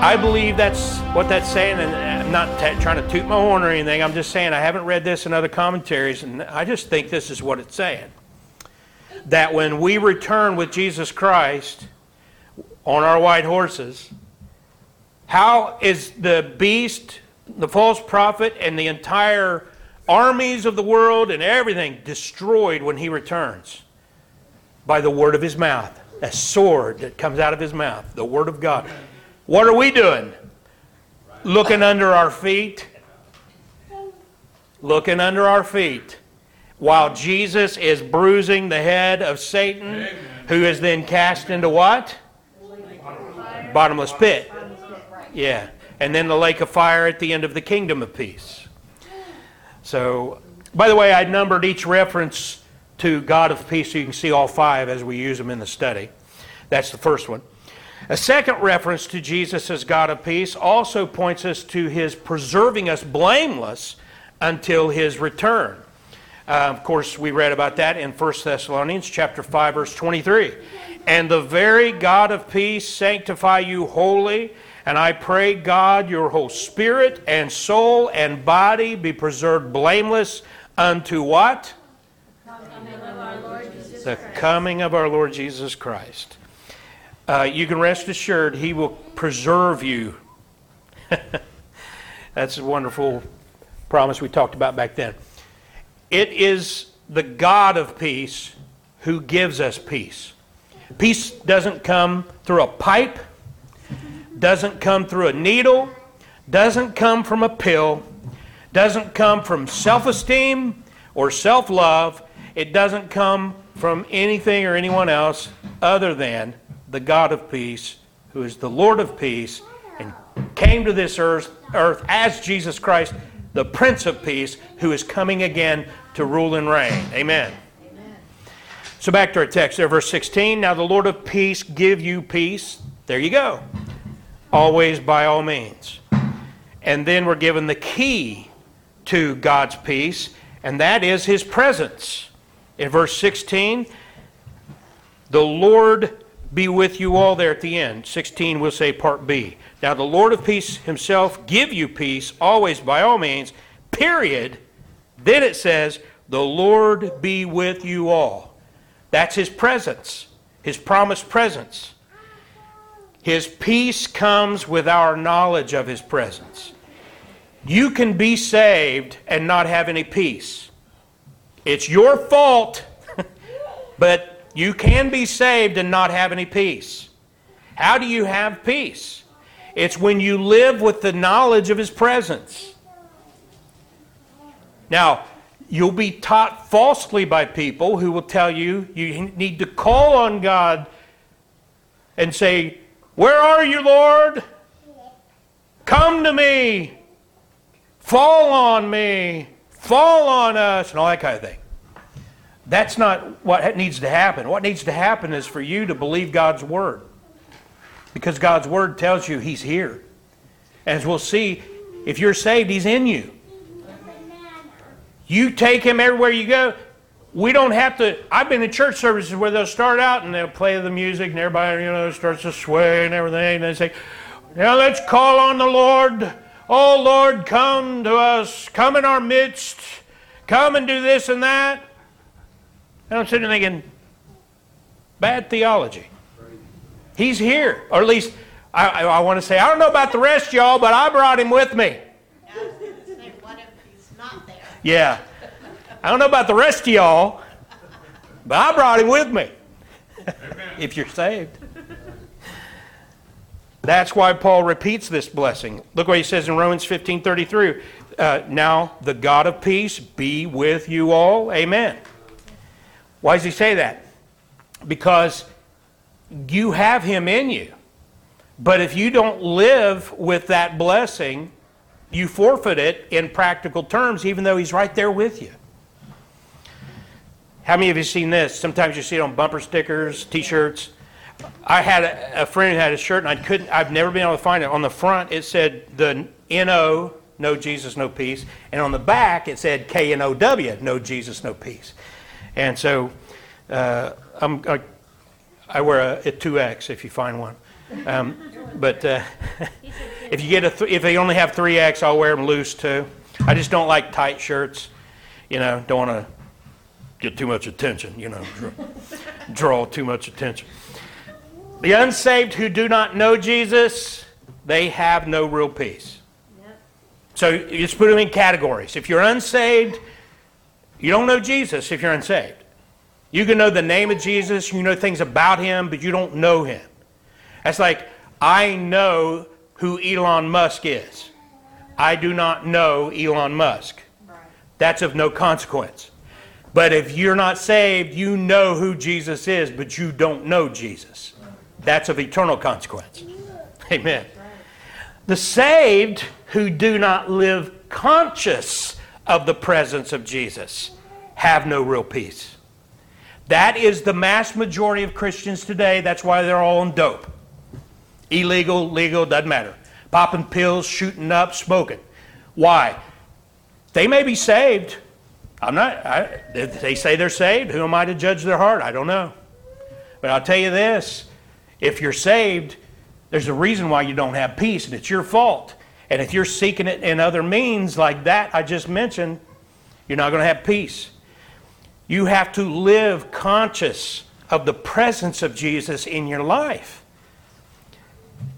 I believe that's what that's saying, and I'm not t- trying to toot my horn or anything. I'm just saying I haven't read this in other commentaries, and I just think this is what it's saying. That when we return with Jesus Christ on our white horses, how is the beast, the false prophet, and the entire armies of the world and everything destroyed when he returns? By the word of his mouth, a sword that comes out of his mouth, the word of God. What are we doing? Looking under our feet. Looking under our feet. While Jesus is bruising the head of Satan, who is then cast into what? Bottomless pit. Yeah. And then the lake of fire at the end of the kingdom of peace. So, by the way, I numbered each reference to God of peace so you can see all five as we use them in the study. That's the first one. A second reference to Jesus as God of peace also points us to his preserving us blameless until his return. Uh, of course, we read about that in 1 Thessalonians chapter 5 verse 23. And the very God of peace sanctify you wholly, and I pray God your whole spirit and soul and body be preserved blameless unto what? The coming of our Lord Jesus Christ uh, you can rest assured He will preserve you. That's a wonderful promise we talked about back then. It is the God of peace who gives us peace. Peace doesn't come through a pipe, doesn't come through a needle, doesn't come from a pill, doesn't come from self esteem or self love. It doesn't come from anything or anyone else other than the God of peace, who is the Lord of peace, and came to this earth, earth as Jesus Christ, the Prince of Peace, who is coming again to rule and reign. Amen. Amen. So back to our text there, verse 16. Now the Lord of peace give you peace. There you go. Always by all means. And then we're given the key to God's peace, and that is his presence. In verse 16, the Lord be with you all there at the end. 16 we'll say part B. Now the Lord of peace himself give you peace always by all means. Period. Then it says, the Lord be with you all. That's his presence, his promised presence. His peace comes with our knowledge of his presence. You can be saved and not have any peace. It's your fault, but you can be saved and not have any peace. How do you have peace? It's when you live with the knowledge of His presence. Now, you'll be taught falsely by people who will tell you you need to call on God and say, Where are you, Lord? Come to me. Fall on me. Fall on us, and all that kind of thing. That's not what needs to happen. What needs to happen is for you to believe God's Word. Because God's Word tells you He's here. As we'll see, if you're saved, He's in you. You take Him everywhere you go. We don't have to. I've been in church services where they'll start out and they'll play the music and everybody, you know, starts to sway and everything. And they say, Now let's call on the Lord. Oh, Lord, come to us. Come in our midst. Come and do this and that. And I'm sitting thinking, bad theology. He's here. Or at least, I, I, I want to say, I don't know about the rest y'all, but I brought him with me. Yeah. I don't know about the rest of y'all, but I brought him with me. if you're saved. That's why Paul repeats this blessing. Look what he says in Romans 15 33. Uh, now, the God of peace be with you all. Amen. Why does he say that? Because you have him in you. But if you don't live with that blessing, you forfeit it in practical terms, even though he's right there with you. How many of you seen this? Sometimes you see it on bumper stickers, T-shirts. I had a, a, friend who had a shirt, and I couldn't. I've never been able to find it. On the front, it said the N-O, no Jesus, no peace, and on the back, it said K-N-O-W, no Jesus, no peace. And so uh, I, I wear a, a 2X if you find one. Um, but uh, if you get a th- if they only have three X, I'll wear them loose too. I just don't like tight shirts. You know, don't want to get too much attention. You know, draw, draw too much attention. The unsaved who do not know Jesus, they have no real peace. So you just put them in categories. If you're unsaved, you don't know Jesus if you're unsaved. You can know the name of Jesus, you know things about him, but you don't know him. That's like, I know who Elon Musk is. I do not know Elon Musk. That's of no consequence. But if you're not saved, you know who Jesus is, but you don't know Jesus. That's of eternal consequence. Amen. The saved who do not live conscious of the presence of Jesus have no real peace. That is the mass majority of Christians today. That's why they're all on dope. Illegal, legal, doesn't matter. Popping pills, shooting up, smoking. Why? They may be saved. I'm not, I, they say they're saved. Who am I to judge their heart? I don't know. But I'll tell you this if you're saved, there's a reason why you don't have peace, and it's your fault. And if you're seeking it in other means like that I just mentioned, you're not going to have peace. You have to live conscious of the presence of Jesus in your life.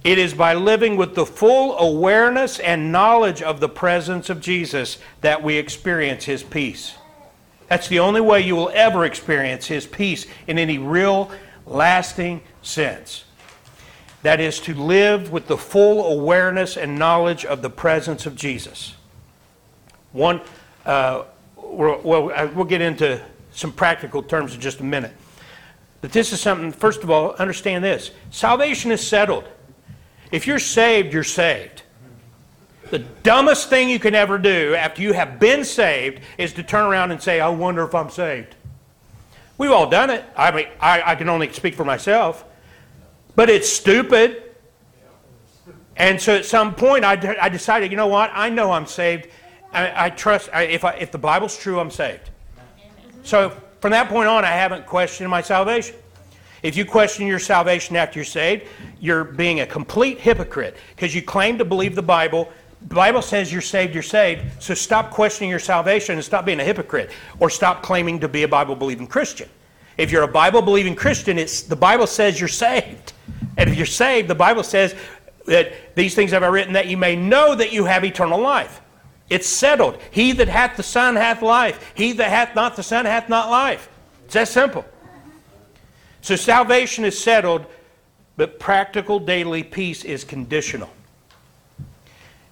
It is by living with the full awareness and knowledge of the presence of Jesus that we experience His peace. That's the only way you will ever experience His peace in any real, lasting sense. That is to live with the full awareness and knowledge of the presence of Jesus. One, uh, well, we'll get into some practical terms in just a minute. But this is something, first of all, understand this salvation is settled. If you're saved, you're saved. The dumbest thing you can ever do after you have been saved is to turn around and say, I wonder if I'm saved. We've all done it. I mean, I, I can only speak for myself. But it's stupid. And so at some point, I, I decided, you know what? I know I'm saved. I, I trust, I, if, if the Bible's true, I'm saved. So from that point on, I haven't questioned my salvation. If you question your salvation after you're saved, you're being a complete hypocrite because you claim to believe the Bible. The Bible says you're saved, you're saved. So stop questioning your salvation and stop being a hypocrite or stop claiming to be a Bible believing Christian. If you're a Bible believing Christian, it's the Bible says you're saved. And if you're saved, the Bible says that these things have I written that you may know that you have eternal life. It's settled. He that hath the Son hath life. He that hath not the Son hath not life. It's that simple. So salvation is settled, but practical daily peace is conditional.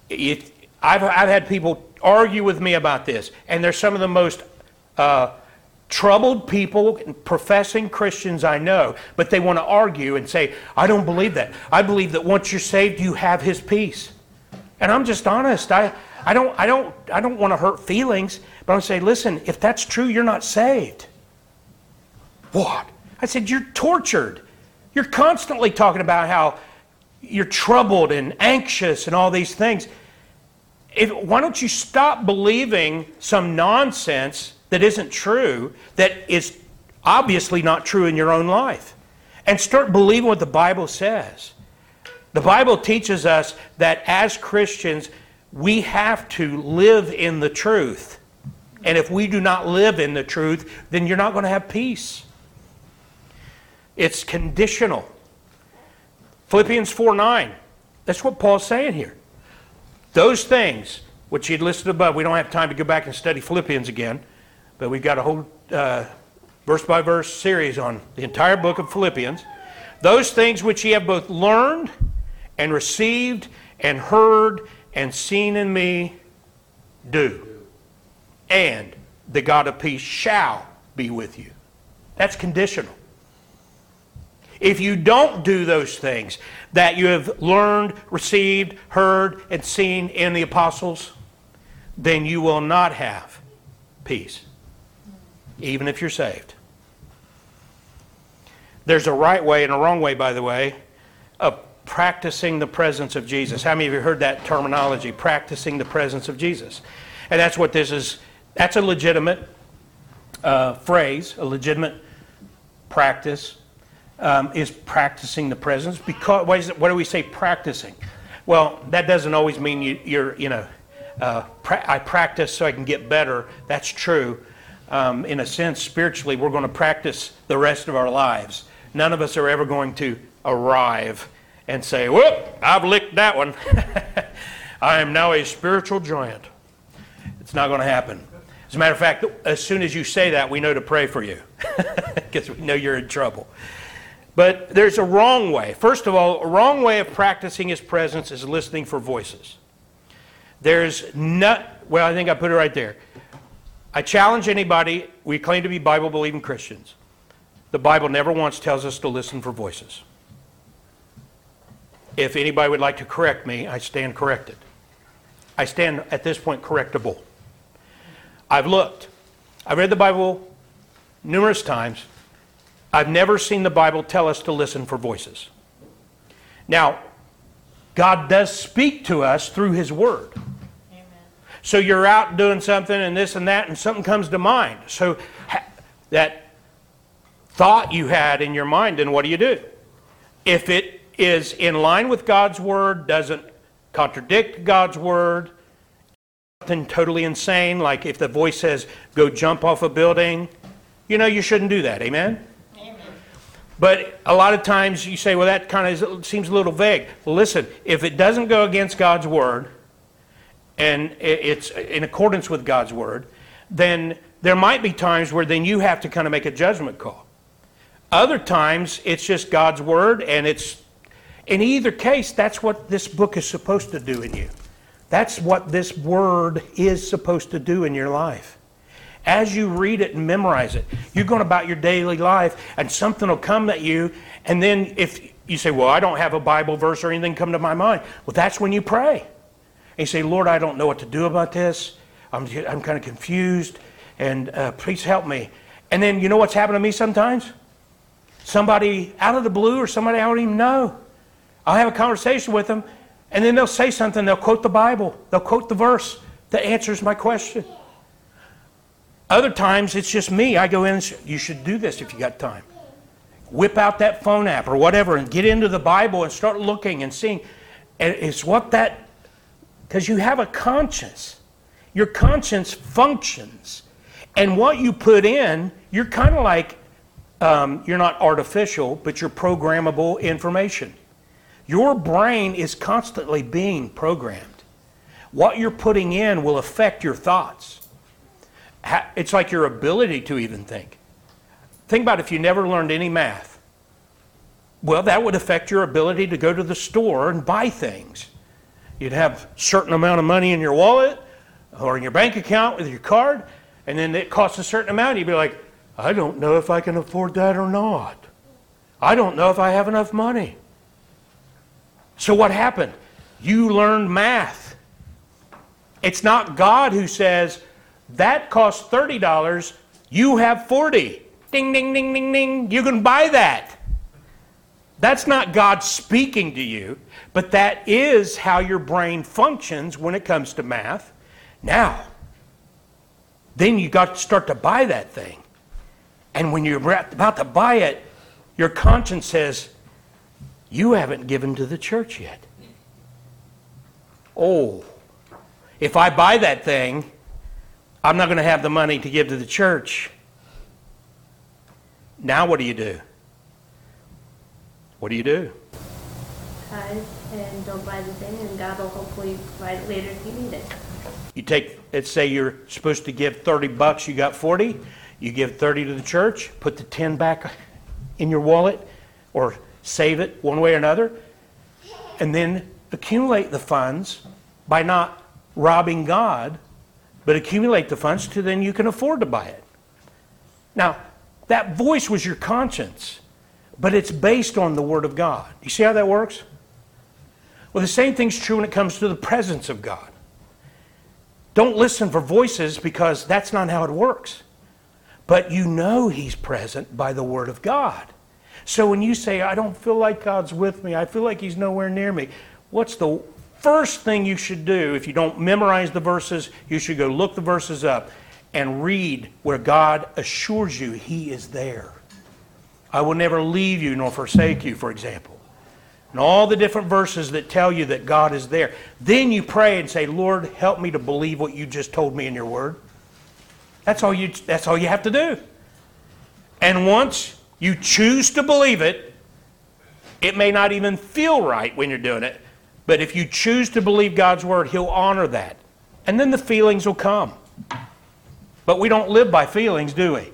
It, I've, I've had people argue with me about this, and they're some of the most uh, troubled people, professing Christians I know, but they want to argue and say, I don't believe that. I believe that once you're saved, you have His peace. And I'm just honest. I, I don't, I don't, I don't want to hurt feelings, but I'm say, listen, if that's true, you're not saved. What? I said, you're tortured. You're constantly talking about how you're troubled and anxious and all these things. If, why don't you stop believing some nonsense that isn't true, that is obviously not true in your own life. And start believing what the Bible says. The Bible teaches us that as Christians, we have to live in the truth. And if we do not live in the truth, then you're not going to have peace. It's conditional. Philippians 4 9. That's what Paul's saying here. Those things which he listed above, we don't have time to go back and study Philippians again. But we've got a whole verse by verse series on the entire book of Philippians. Those things which ye have both learned and received and heard and seen in me, do. And the God of peace shall be with you. That's conditional. If you don't do those things that you have learned, received, heard, and seen in the apostles, then you will not have peace even if you're saved. There's a right way and a wrong way, by the way, of practicing the presence of Jesus. How many of you heard that terminology, practicing the presence of Jesus? And that's what this is. That's a legitimate uh, phrase, a legitimate practice. um, is practicing the presence. Because what, is what do we say practicing? Well, that doesn't always mean you, you're, you know, uh, pra- I practice so I can get better. That's true. Um, in a sense, spiritually, we're going to practice the rest of our lives. None of us are ever going to arrive and say, Whoop, I've licked that one. I am now a spiritual giant. It's not going to happen. As a matter of fact, as soon as you say that, we know to pray for you because we know you're in trouble. But there's a wrong way. First of all, a wrong way of practicing his presence is listening for voices. There's not, well, I think I put it right there. I challenge anybody, we claim to be Bible believing Christians. The Bible never once tells us to listen for voices. If anybody would like to correct me, I stand corrected. I stand at this point correctable. I've looked. I've read the Bible numerous times. I've never seen the Bible tell us to listen for voices. Now, God does speak to us through His Word. So you're out doing something and this and that, and something comes to mind. So that thought you had in your mind, then what do you do? If it is in line with God's Word, doesn't contradict God's Word, something totally insane, like if the voice says, go jump off a building, you know you shouldn't do that. Amen? Amen. But a lot of times you say, well, that kind of seems a little vague. Well, listen, if it doesn't go against God's Word, and it's in accordance with God's Word, then there might be times where then you have to kind of make a judgment call. Other times it's just God's Word, and it's in either case, that's what this book is supposed to do in you. That's what this word is supposed to do in your life. As you read it and memorize it, you're going about your daily life, and something will come at you. And then if you say, Well, I don't have a Bible verse or anything come to my mind, well, that's when you pray. And you say, Lord, I don't know what to do about this. I'm, I'm kind of confused, and uh, please help me. And then you know what's happened to me sometimes? Somebody out of the blue or somebody I don't even know I'll have a conversation with them, and then they'll say something. They'll quote the Bible, they'll quote the verse that answers my question. Other times, it's just me. I go in and say, You should do this if you got time. Whip out that phone app or whatever and get into the Bible and start looking and seeing. And it's what that, because you have a conscience. Your conscience functions. And what you put in, you're kind of like, um, you're not artificial, but you're programmable information. Your brain is constantly being programmed. What you're putting in will affect your thoughts. It's like your ability to even think. Think about if you never learned any math. Well, that would affect your ability to go to the store and buy things. You'd have a certain amount of money in your wallet or in your bank account with your card, and then it costs a certain amount. You'd be like, I don't know if I can afford that or not. I don't know if I have enough money. So what happened? You learned math. It's not God who says, that costs $30, you have 40. Ding, ding, ding, ding, ding. You can buy that. That's not God speaking to you, but that is how your brain functions when it comes to math. Now, then you got to start to buy that thing. And when you're about to buy it, your conscience says, you haven't given to the church yet. Oh, if I buy that thing, I'm not going to have the money to give to the church. Now, what do you do? What do you do? Tithe and don't buy the thing, and God will hopefully provide it later if you need it. You take, let's say you're supposed to give 30 bucks, you got 40. You give 30 to the church, put the 10 back in your wallet, or save it one way or another, and then accumulate the funds by not robbing God, but accumulate the funds to then you can afford to buy it. Now, that voice was your conscience, but it's based on the Word of God. You see how that works? Well, the same thing's true when it comes to the presence of God. Don't listen for voices because that's not how it works. But you know He's present by the Word of God. So when you say, I don't feel like God's with me, I feel like He's nowhere near me, what's the first thing you should do if you don't memorize the verses? You should go look the verses up and read where God assures you He is there. I will never leave you nor forsake you, for example. And all the different verses that tell you that God is there. Then you pray and say, Lord, help me to believe what you just told me in your word. That's all you, that's all you have to do. And once you choose to believe it, it may not even feel right when you're doing it, but if you choose to believe God's word, He'll honor that. And then the feelings will come. But we don't live by feelings, do we?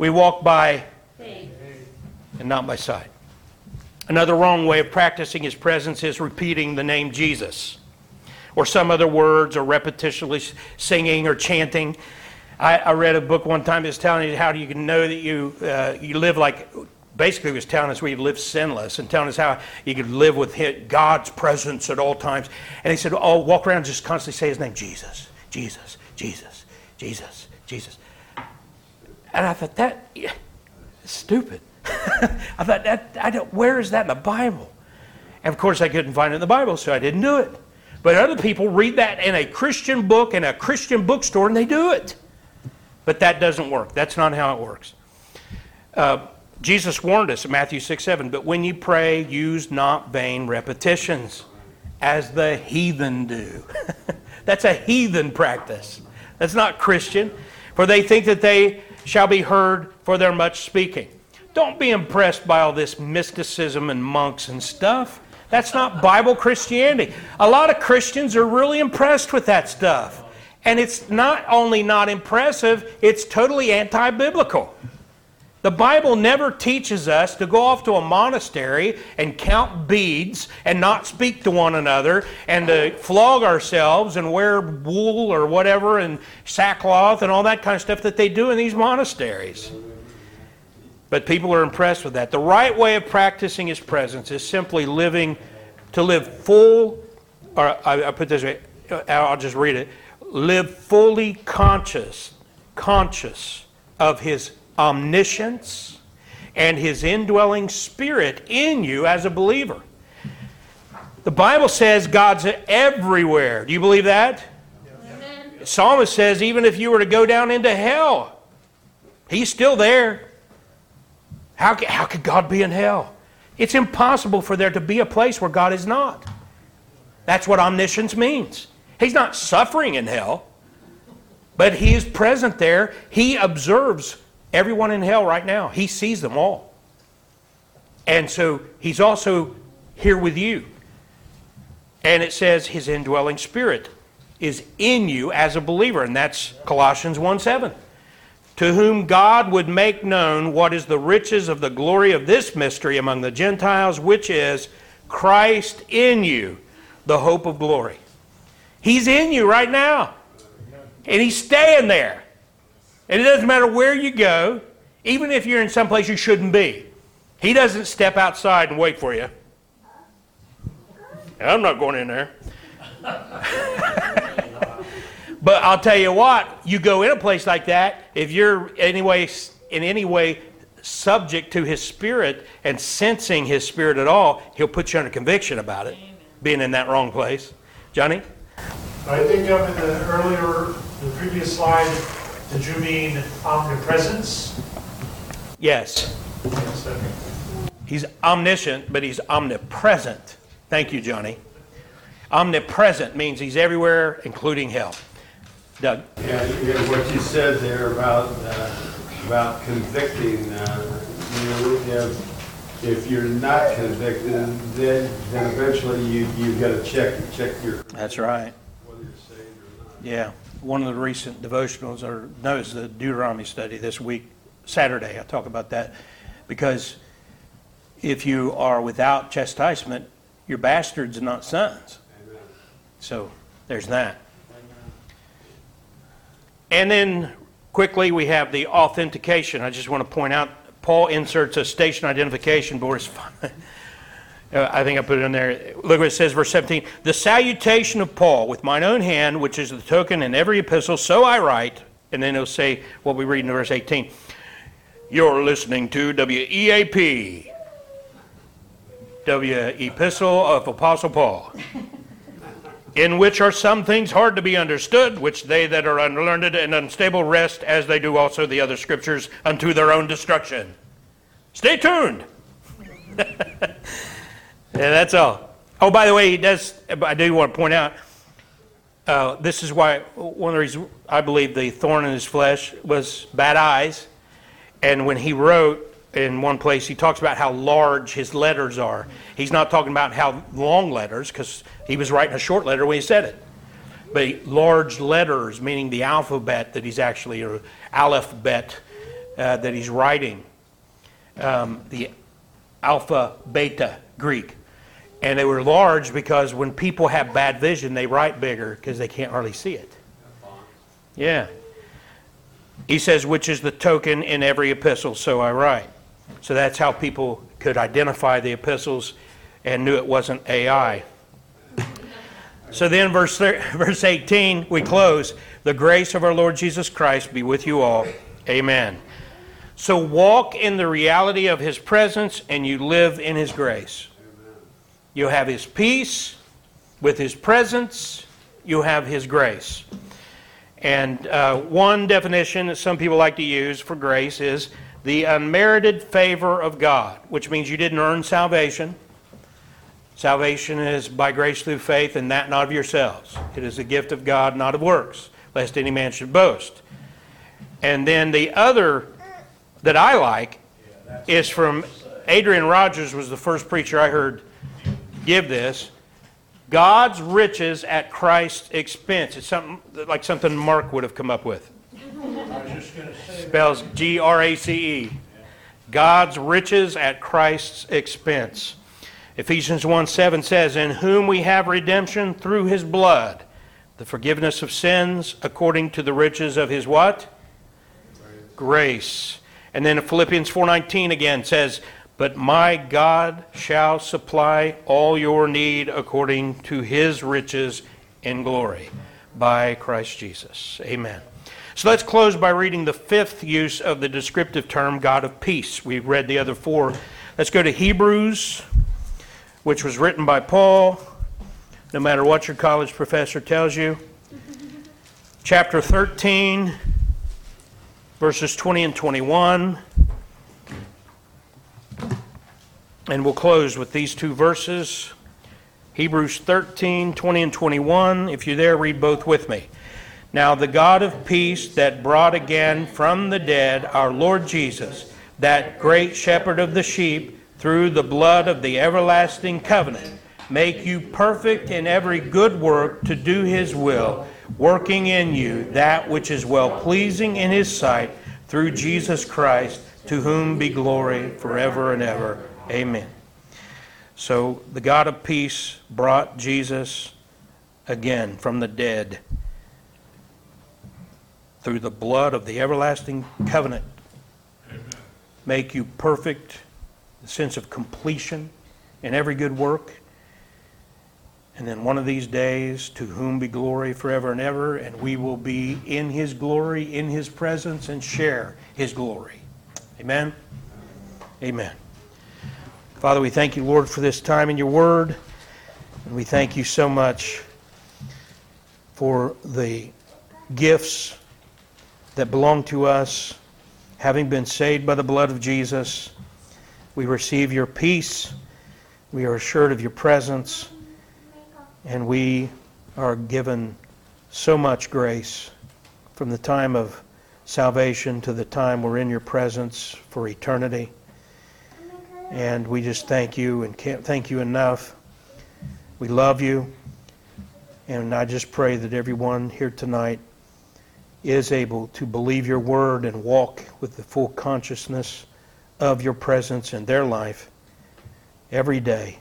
We walk by Faith. and not by sight. Another wrong way of practicing His presence is repeating the name Jesus or some other words or repetitionally singing or chanting. I, I read a book one time that's telling you how you can know that you, uh, you live like, basically it was telling us we live sinless and telling us how you could live with God's presence at all times. And he said, oh, walk around just constantly say his name, Jesus, Jesus, Jesus, Jesus, Jesus. And I thought, that, yeah, stupid. I thought, that, I don't, where is that in the Bible? And of course, I couldn't find it in the Bible, so I didn't do it. But other people read that in a Christian book in a Christian bookstore and they do it. But that doesn't work. That's not how it works. Uh, Jesus warned us in Matthew 6 7, but when you pray, use not vain repetitions as the heathen do. That's a heathen practice. That's not Christian. For they think that they shall be heard for their much speaking. Don't be impressed by all this mysticism and monks and stuff. That's not Bible Christianity. A lot of Christians are really impressed with that stuff. And it's not only not impressive, it's totally anti biblical. The Bible never teaches us to go off to a monastery and count beads and not speak to one another and to flog ourselves and wear wool or whatever and sackcloth and all that kind of stuff that they do in these monasteries. But people are impressed with that. The right way of practicing His presence is simply living to live full, or I, I put this way, I'll just read it. Live fully conscious, conscious of His omniscience and His indwelling spirit in you as a believer. The Bible says God's everywhere. Do you believe that? Amen. Psalmist says even if you were to go down into hell, He's still there. How, how could God be in hell? It's impossible for there to be a place where God is not. That's what omniscience means. He's not suffering in hell, but He is present there. He observes everyone in hell right now, He sees them all. And so He's also here with you. And it says His indwelling spirit is in you as a believer, and that's Colossians 1 7 to whom God would make known what is the riches of the glory of this mystery among the Gentiles, which is Christ in you, the hope of glory. He's in you right now, and He's staying there. And it doesn't matter where you go, even if you're in some place you shouldn't be. He doesn't step outside and wait for you. I'm not going in there. But I'll tell you what, you go in a place like that, if you're anyway in any way subject to his spirit and sensing his spirit at all, he'll put you under conviction about it, being in that wrong place. Johnny? I think of in the earlier, the previous slide, did you mean omnipresence? Yes. Yes, okay. He's omniscient, but he's omnipresent. Thank you, Johnny. Omnipresent means he's everywhere, including hell. Doug? Yeah, you know, what you said there about, uh, about convicting, uh, you know, if, if you're not convicted, then, then eventually you, you've got to check, check your, That's right. whether you're saved or not. Yeah, one of the recent devotionals, or no, it's the Deuteronomy study this week, Saturday. I talk about that because if you are without chastisement, you're bastards and not sons. Amen. So there's that. And then quickly, we have the authentication. I just want to point out Paul inserts a station identification board. It's fine. Uh, I think I put it in there. Look what it says, verse 17. The salutation of Paul with mine own hand, which is the token in every epistle, so I write. And then it'll say what we read in verse 18. You're listening to WEAP, W Epistle of Apostle Paul, in which are some things hard to be understood, which they that are unlearned and unstable rest, as they do also the other scriptures, unto their own destruction. Stay tuned. yeah, that's all. Oh, by the way, he does. I do want to point out. Uh, this is why one of the reasons I believe the thorn in his flesh was bad eyes, and when he wrote in one place, he talks about how large his letters are. He's not talking about how long letters, because he was writing a short letter when he said it. But large letters, meaning the alphabet that he's actually, or alphabet uh, that he's writing, um, the alpha, beta Greek. And they were large because when people have bad vision, they write bigger because they can't hardly see it. Yeah. He says, which is the token in every epistle, so I write. So that's how people could identify the epistles and knew it wasn't AI. So then, verse, verse 18, we close. The grace of our Lord Jesus Christ be with you all. Amen. So walk in the reality of his presence and you live in his grace. You have his peace with his presence, you have his grace. And uh, one definition that some people like to use for grace is the unmerited favor of God, which means you didn't earn salvation. Salvation is by grace through faith, and that not of yourselves. It is a gift of God, not of works, lest any man should boast. And then the other that I like is from Adrian Rogers was the first preacher I heard give this. God's riches at Christ's expense. It's something like something Mark would have come up with. Spells G R A C E. God's riches at Christ's expense. Ephesians 1 7 says, In whom we have redemption through his blood, the forgiveness of sins according to the riches of his what? Grace. And then Philippians 4:19 again says, "But my God shall supply all your need according to his riches in glory by Christ Jesus." Amen. So let's close by reading the fifth use of the descriptive term God of peace. We've read the other four. Let's go to Hebrews, which was written by Paul, no matter what your college professor tells you. Chapter 13, verses 20 and 21. And we'll close with these two verses. Hebrews 13, 20 and 21. If you're there, read both with me. Now the God of peace that brought again from the dead our Lord Jesus, that great shepherd of the sheep, through the blood of the everlasting covenant, make you perfect in every good work to do his will, working in you that which is well pleasing in his sight, through Jesus Christ, to whom be glory forever and ever. Amen. So the God of peace brought Jesus again from the dead through the blood of the everlasting covenant. Amen. Make you perfect, the sense of completion in every good work. And then one of these days, to whom be glory forever and ever, and we will be in his glory, in his presence, and share his glory. Amen? Amen. Father, we thank you, Lord, for this time in your word. And we thank you so much for the gifts that belong to us, having been saved by the blood of Jesus. We receive your peace. We are assured of your presence. And we are given so much grace from the time of salvation to the time we're in your presence for eternity. And we just thank you and can't thank you enough. We love you. And I just pray that everyone here tonight is able to believe your word and walk with the full consciousness of your presence in their life every day.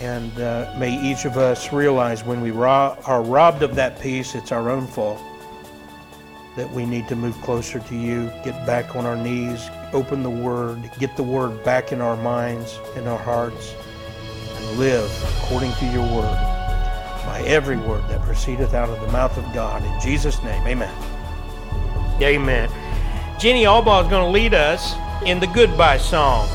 And uh, may each of us realize when we are robbed of that peace, it's our own fault. That we need to move closer to you, get back on our knees, open the Word, get the Word back in our minds, in our hearts, and live according to your Word, by every word that proceedeth out of the mouth of God. In Jesus' name, amen. Amen. Jenny Albaugh is going to lead us in the goodbye song.